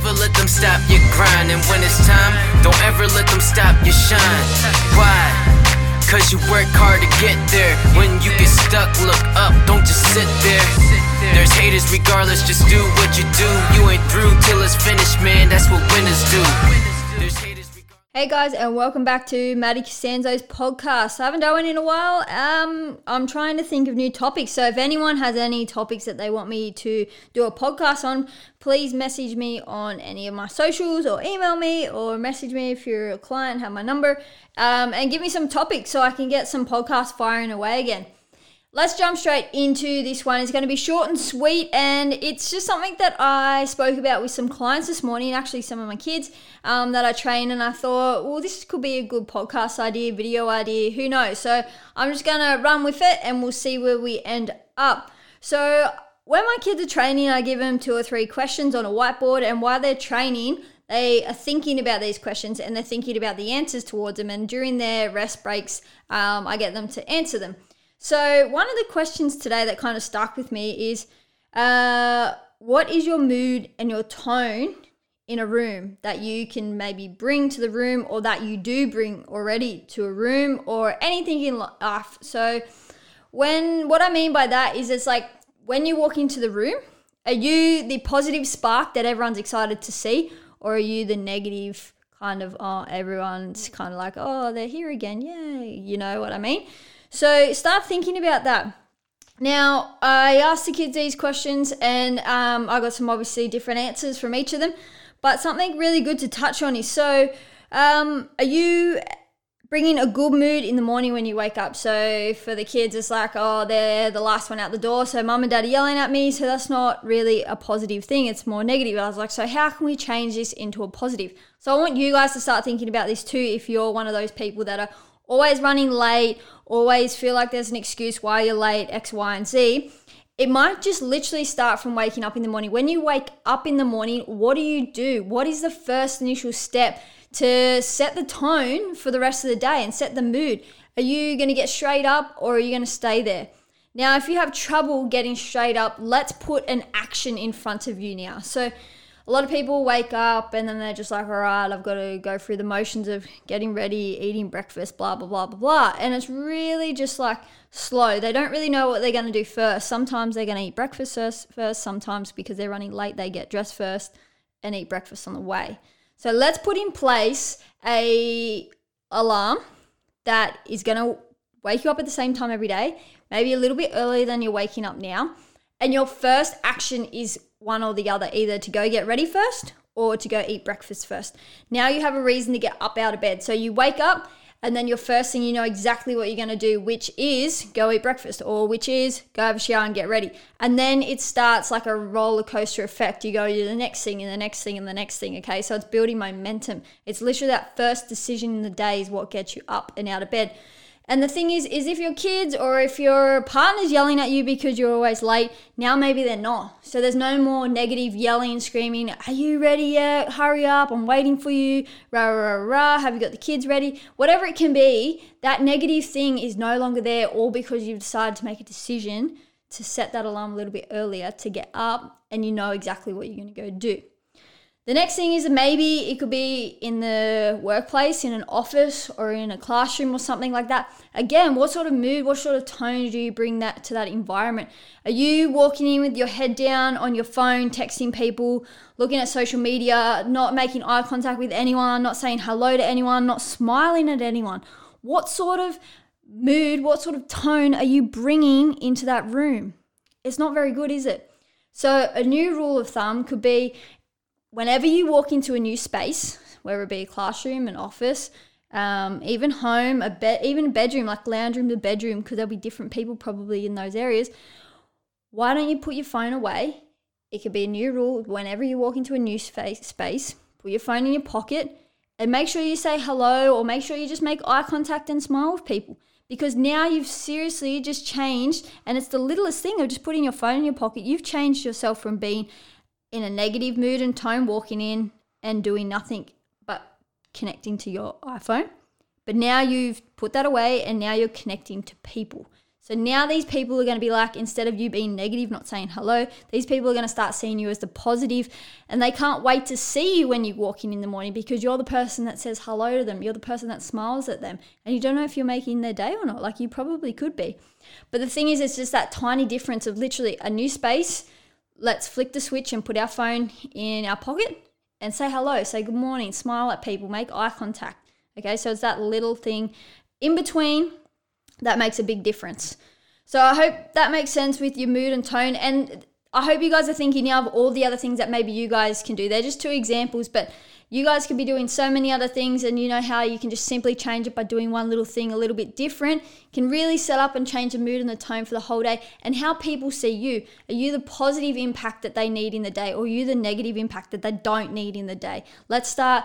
never let them stop your grind. And when it's time, don't ever let them stop your shine. Why? Cause you work hard to get there. When you get stuck, look up, don't just sit there. There's haters regardless, just do what you do. You ain't through till it's finished, man. That's what winners do. Hey guys, and welcome back to Maddie Costanzo's podcast. I haven't done one in a while. Um, I'm trying to think of new topics. So if anyone has any topics that they want me to do a podcast on, please message me on any of my socials or email me or message me if you're a client, have my number, um, and give me some topics so I can get some podcasts firing away again. Let's jump straight into this one. It's going to be short and sweet, and it's just something that I spoke about with some clients this morning, actually, some of my kids um, that I train. And I thought, well, this could be a good podcast idea, video idea, who knows? So I'm just going to run with it and we'll see where we end up. So, when my kids are training, I give them two or three questions on a whiteboard, and while they're training, they are thinking about these questions and they're thinking about the answers towards them. And during their rest breaks, um, I get them to answer them. So, one of the questions today that kind of stuck with me is uh, what is your mood and your tone in a room that you can maybe bring to the room or that you do bring already to a room or anything in life? So, when what I mean by that is it's like when you walk into the room, are you the positive spark that everyone's excited to see, or are you the negative kind of, oh, everyone's kind of like, oh, they're here again, yay, you know what I mean? So start thinking about that. Now, I asked the kids these questions and um, I got some obviously different answers from each of them. But something really good to touch on is so, um, are you bringing a good mood in the morning when you wake up? So for the kids, it's like, oh, they're the last one out the door. So mum and dad are yelling at me. So that's not really a positive thing. It's more negative. I was like, so how can we change this into a positive? So I want you guys to start thinking about this too if you're one of those people that are always running late, always feel like there's an excuse why you're late, X, Y, and Z. It might just literally start from waking up in the morning. When you wake up in the morning, what do you do? What is the first initial step to set the tone for the rest of the day and set the mood? Are you going to get straight up or are you going to stay there? Now, if you have trouble getting straight up, let's put an action in front of you now. So, a lot of people wake up and then they're just like, all right, I've got to go through the motions of getting ready, eating breakfast, blah, blah, blah, blah, blah. And it's really just like slow. They don't really know what they're going to do first. Sometimes they're going to eat breakfast first. Sometimes because they're running late, they get dressed first and eat breakfast on the way. So let's put in place a alarm that is going to wake you up at the same time every day, maybe a little bit earlier than you're waking up now. And your first action is one or the other, either to go get ready first or to go eat breakfast first. Now you have a reason to get up out of bed. So you wake up and then your first thing you know exactly what you're going to do, which is go eat breakfast or which is go have a shower and get ready. And then it starts like a roller coaster effect. You go to the next thing and the next thing and the next thing. Okay. So it's building momentum. It's literally that first decision in the day is what gets you up and out of bed. And the thing is, is if your kids or if your partner's yelling at you because you're always late, now maybe they're not. So there's no more negative yelling, screaming, Are you ready yet? Hurry up, I'm waiting for you. Rah, rah, rah. Have you got the kids ready? Whatever it can be, that negative thing is no longer there, all because you've decided to make a decision to set that alarm a little bit earlier to get up and you know exactly what you're going to go do. The next thing is maybe it could be in the workplace, in an office, or in a classroom or something like that. Again, what sort of mood, what sort of tone do you bring that to that environment? Are you walking in with your head down on your phone, texting people, looking at social media, not making eye contact with anyone, not saying hello to anyone, not smiling at anyone? What sort of mood, what sort of tone are you bringing into that room? It's not very good, is it? So, a new rule of thumb could be whenever you walk into a new space, whether it be a classroom, an office, um, even home, a bed, even a bedroom, like lounge room to bedroom, because there'll be different people probably in those areas. Why don't you put your phone away? It could be a new rule. Whenever you walk into a new space, space, put your phone in your pocket and make sure you say hello or make sure you just make eye contact and smile with people. Because now you've seriously just changed, and it's the littlest thing of just putting your phone in your pocket. You've changed yourself from being in a negative mood and tone walking in and doing nothing but connecting to your iPhone. But now you've put that away and now you're connecting to people. So now these people are going to be like, instead of you being negative, not saying hello, these people are going to start seeing you as the positive, and they can't wait to see you when you walk in in the morning because you're the person that says hello to them. You're the person that smiles at them, and you don't know if you're making their day or not. Like you probably could be. But the thing is, it's just that tiny difference of literally a new space. Let's flick the switch and put our phone in our pocket and say hello, say good morning, smile at people, make eye contact. Okay, so it's that little thing in between that makes a big difference. So I hope that makes sense with your mood and tone. And I hope you guys are thinking now of all the other things that maybe you guys can do. They're just two examples, but you guys can be doing so many other things, and you know how you can just simply change it by doing one little thing a little bit different. Can really set up and change the mood and the tone for the whole day, and how people see you. Are you the positive impact that they need in the day, or are you the negative impact that they don't need in the day? Let's start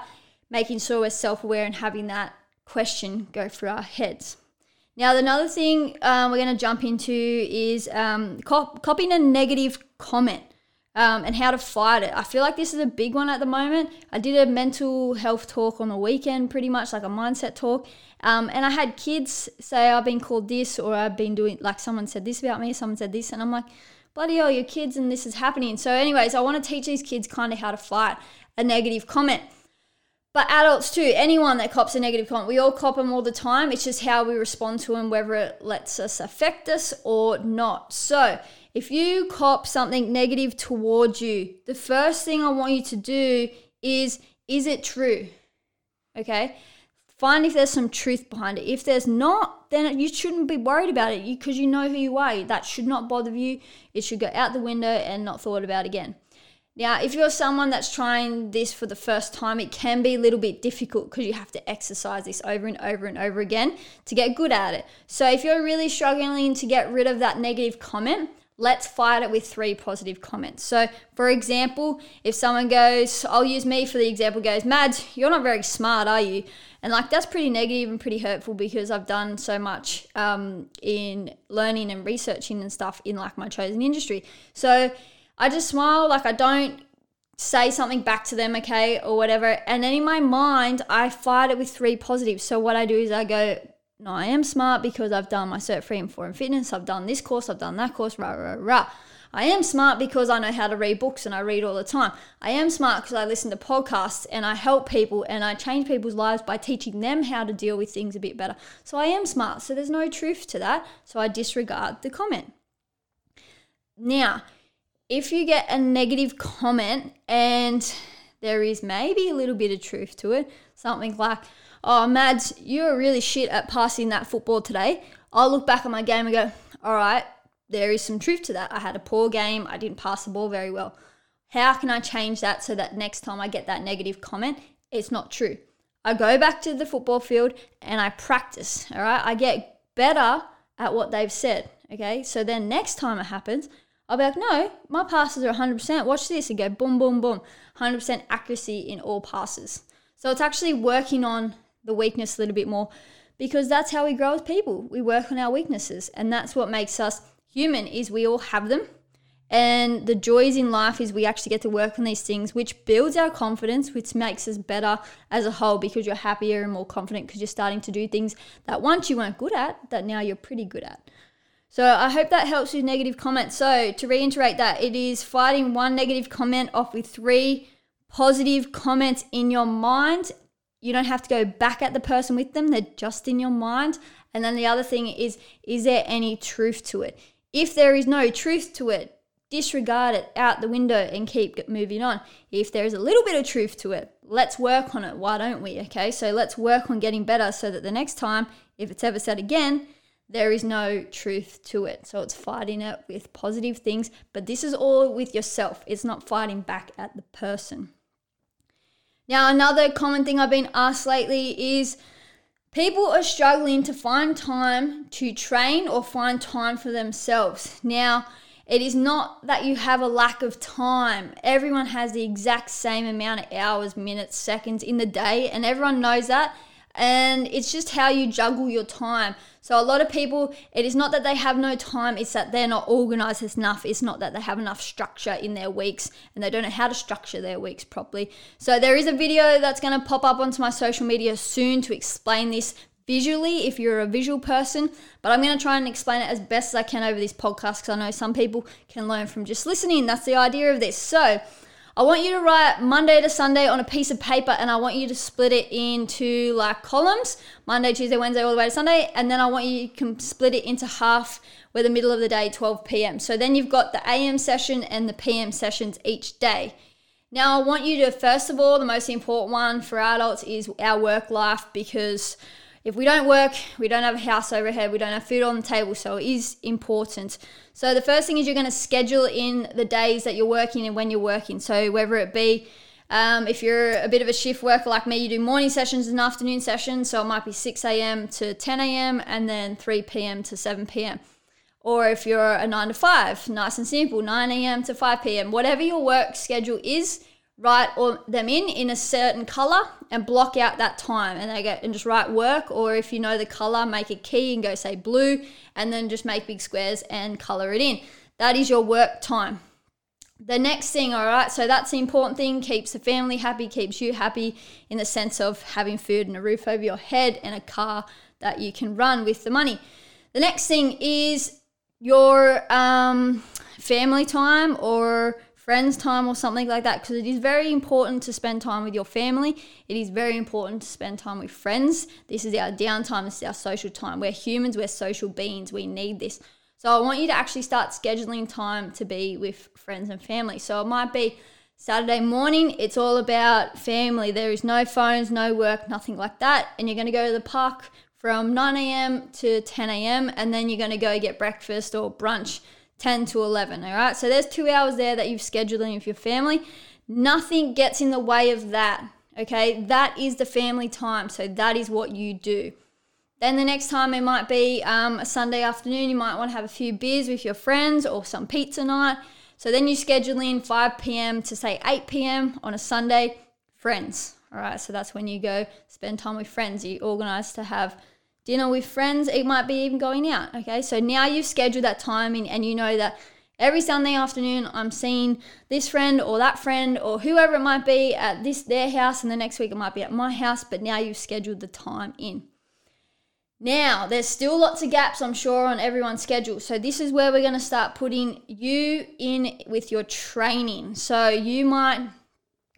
making sure we're self aware and having that question go through our heads. Now, another thing um, we're going to jump into is um, cop- copying a negative comment um, and how to fight it. I feel like this is a big one at the moment. I did a mental health talk on the weekend, pretty much like a mindset talk. Um, and I had kids say, I've been called this, or I've been doing, like someone said this about me, someone said this. And I'm like, bloody hell, your kids and this is happening. So, anyways, I want to teach these kids kind of how to fight a negative comment. But adults too, anyone that cops a negative comment, we all cop them all the time. It's just how we respond to them, whether it lets us affect us or not. So, if you cop something negative towards you, the first thing I want you to do is is it true? Okay? Find if there's some truth behind it. If there's not, then you shouldn't be worried about it because you know who you are. That should not bother you. It should go out the window and not thought about again. Now, if you're someone that's trying this for the first time, it can be a little bit difficult because you have to exercise this over and over and over again to get good at it. So, if you're really struggling to get rid of that negative comment, let's fight it with three positive comments. So, for example, if someone goes, I'll use me for the example, goes, Mads, you're not very smart, are you? And like that's pretty negative and pretty hurtful because I've done so much um, in learning and researching and stuff in like my chosen industry. So, I just smile, like I don't say something back to them, okay, or whatever. And then in my mind, I fight it with three positives. So what I do is I go, no, I am smart because I've done my Cert 3 and 4 in Fitness, I've done this course, I've done that course, rah, rah, rah. I am smart because I know how to read books and I read all the time. I am smart because I listen to podcasts and I help people and I change people's lives by teaching them how to deal with things a bit better. So I am smart. So there's no truth to that. So I disregard the comment. Now, if you get a negative comment and there is maybe a little bit of truth to it, something like, oh, Mads, you were really shit at passing that football today. I'll look back at my game and go, all right, there is some truth to that. I had a poor game. I didn't pass the ball very well. How can I change that so that next time I get that negative comment, it's not true? I go back to the football field and I practice, all right? I get better at what they've said, okay? So then next time it happens, I'll be like, no, my passes are 100%. Watch this and go boom, boom, boom. 100% accuracy in all passes. So it's actually working on the weakness a little bit more because that's how we grow as people. We work on our weaknesses and that's what makes us human is we all have them. And the joys in life is we actually get to work on these things, which builds our confidence, which makes us better as a whole because you're happier and more confident because you're starting to do things that once you weren't good at, that now you're pretty good at. So I hope that helps with negative comments. So to reiterate that, it is fighting one negative comment off with three positive comments in your mind. You don't have to go back at the person with them, they're just in your mind. And then the other thing is, is there any truth to it? If there is no truth to it, disregard it out the window and keep moving on. If there is a little bit of truth to it, let's work on it. Why don't we? Okay, so let's work on getting better so that the next time, if it's ever said again, there is no truth to it. So it's fighting it with positive things, but this is all with yourself. It's not fighting back at the person. Now, another common thing I've been asked lately is people are struggling to find time to train or find time for themselves. Now, it is not that you have a lack of time. Everyone has the exact same amount of hours, minutes, seconds in the day, and everyone knows that. And it's just how you juggle your time. So a lot of people, it is not that they have no time, it's that they're not organized enough. It's not that they have enough structure in their weeks and they don't know how to structure their weeks properly. So there is a video that's going to pop up onto my social media soon to explain this visually if you're a visual person, but I'm going to try and explain it as best as I can over this podcast because I know some people can learn from just listening. That's the idea of this. So, I want you to write Monday to Sunday on a piece of paper and I want you to split it into like columns Monday, Tuesday, Wednesday, all the way to Sunday. And then I want you to split it into half where the middle of the day, 12 p.m. So then you've got the AM session and the PM sessions each day. Now, I want you to, first of all, the most important one for adults is our work life because if we don't work, we don't have a house overhead, we don't have food on the table, so it is important. So the first thing is you're going to schedule in the days that you're working and when you're working. So whether it be um, if you're a bit of a shift worker like me, you do morning sessions and afternoon sessions. So it might be 6 a.m. to 10 a.m. and then 3 p.m. to 7 p.m. Or if you're a 9 to 5, nice and simple, 9 a.m. to 5 p.m. Whatever your work schedule is, write all, them in in a certain color and block out that time. And they get and just write work or if you know the color make a key and go say blue and then just make big squares and color it in. That is your work time. The next thing all right so that's the important thing. Keeps the family happy keeps you happy in the sense of having food and a roof over your head and a car that you can run with the money. The next thing is your um, family time or friends time or something like that because it is very important to spend time with your family. It is very important to spend time with friends. This is our downtime, this is our social time. We're humans, we're social beings, we need this. So I want you to actually start scheduling time to be with friends and family. So it might be Saturday morning, it's all about family. There is no phones, no work, nothing like that. And you're going to go to the park from 9 a.m. to 10 a.m. and then you're going to go get breakfast or brunch 10 to 11. All right. So there's two hours there that you've scheduled in with your family. Nothing gets in the way of that. Okay. That is the family time. So that is what you do. Then the next time it might be um, a Sunday afternoon. You might want to have a few beers with your friends or some pizza night. So then you schedule in 5 p.m. to say 8 p.m. on a Sunday. Friends. All right. So that's when you go spend time with friends. You organize to have dinner with friends, it might be even going out. Okay, so now you've scheduled that time in, and you know that every Sunday afternoon I'm seeing this friend or that friend or whoever it might be at this their house, and the next week it might be at my house. But now you've scheduled the time in. Now, there's still lots of gaps, I'm sure, on everyone's schedule. So, this is where we're going to start putting you in with your training. So, you might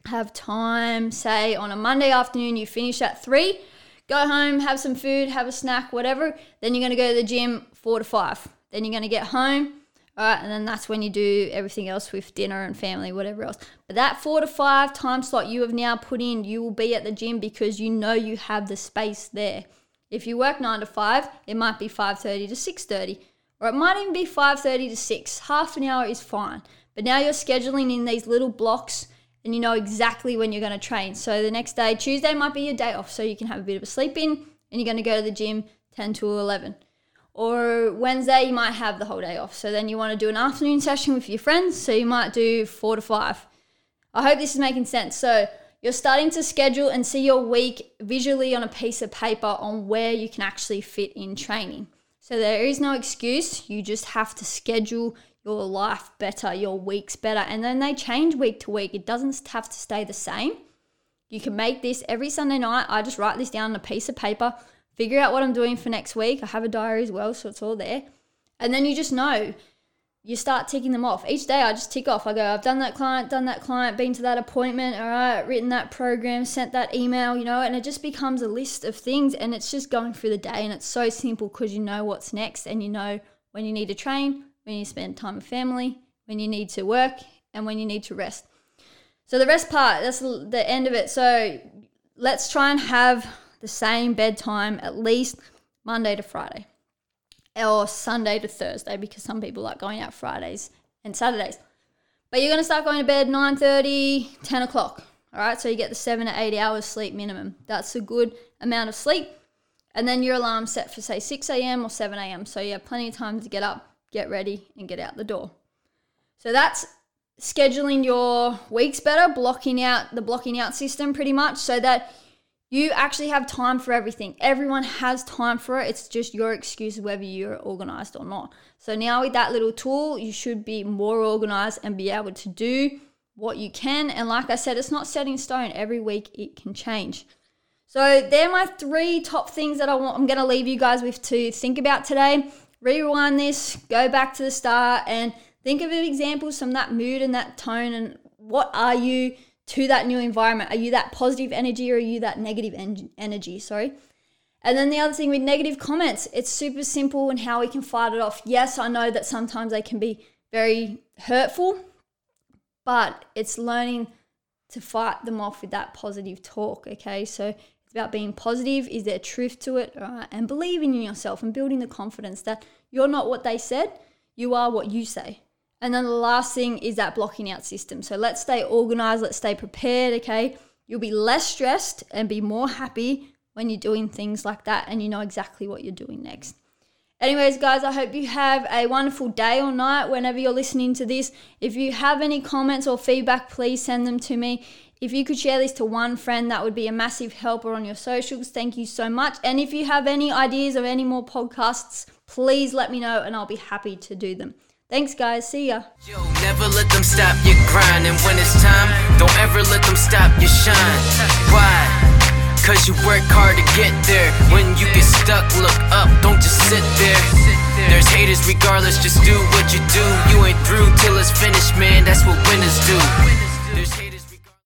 have time, say, on a Monday afternoon, you finish at three go home, have some food, have a snack, whatever. Then you're going to go to the gym four to five. Then you're going to get home. All right, and then that's when you do everything else with dinner and family, whatever else. But that four to five time slot you have now put in, you will be at the gym because you know you have the space there. If you work nine to five, it might be five thirty to six thirty, or it might even be five thirty to six. Half an hour is fine. But now you're scheduling in these little blocks and you know exactly when you're going to train. So the next day, Tuesday might be your day off, so you can have a bit of a sleep in and you're going to go to the gym 10 to 11. Or Wednesday, you might have the whole day off. So then you want to do an afternoon session with your friends, so you might do 4 to 5. I hope this is making sense. So you're starting to schedule and see your week visually on a piece of paper on where you can actually fit in training. So there is no excuse. You just have to schedule your life better, your weeks better. And then they change week to week. It doesn't have to stay the same. You can make this every Sunday night. I just write this down on a piece of paper, figure out what I'm doing for next week. I have a diary as well, so it's all there. And then you just know. You start ticking them off. Each day I just tick off. I go, I've done that client, done that client, been to that appointment, all right, written that program, sent that email, you know, and it just becomes a list of things and it's just going through the day and it's so simple because you know what's next and you know when you need to train, when you spend time with family, when you need to work, and when you need to rest. So the rest part, that's the end of it. So let's try and have the same bedtime at least Monday to Friday or Sunday to Thursday because some people like going out Fridays and Saturdays. But you're going to start going to bed 9:30, 10 o'clock. All right, so you get the seven to eight hours sleep minimum. That's a good amount of sleep. And then your alarm set for say 6 a.m. or 7 a.m. So you have plenty of time to get up get ready, and get out the door. So that's scheduling your weeks better, blocking out the blocking out system pretty much so that you actually have time for everything. Everyone has time for it. It's just your excuse whether you're organized or not. So now with that little tool, you should be more organized and be able to do what you can. And like I said, it's not set in stone. Every week it can change. So they're my three top things that I want. I'm going to leave you guys with to think about today. Rewind this, go back to the start, and think of examples from that mood and that tone. And what are you to that new environment? Are you that positive energy or are you that negative en- energy? Sorry. And then the other thing with negative comments, it's super simple and how we can fight it off. Yes, I know that sometimes they can be very hurtful, but it's learning to fight them off with that positive talk. Okay, so about being positive. Is there truth to it? Right? And believing in yourself and building the confidence that you're not what they said, you are what you say. And then the last thing is that blocking out system. So let's stay organized, let's stay prepared, okay? You'll be less stressed and be more happy when you're doing things like that and you know exactly what you're doing next. Anyways, guys, I hope you have a wonderful day or night whenever you're listening to this. If you have any comments or feedback, please send them to me. If you could share this to one friend, that would be a massive helper on your socials. Thank you so much. And if you have any ideas of any more podcasts, please let me know and I'll be happy to do them. Thanks, guys. See ya. Yo, never let them stop your grind. And when it's time, don't ever let them stop your shine. Why? Cause you work hard to get there. When you get stuck, look up, don't just sit there. There's haters regardless, just do what you do. You ain't through till it's finished, man, that's what winners do.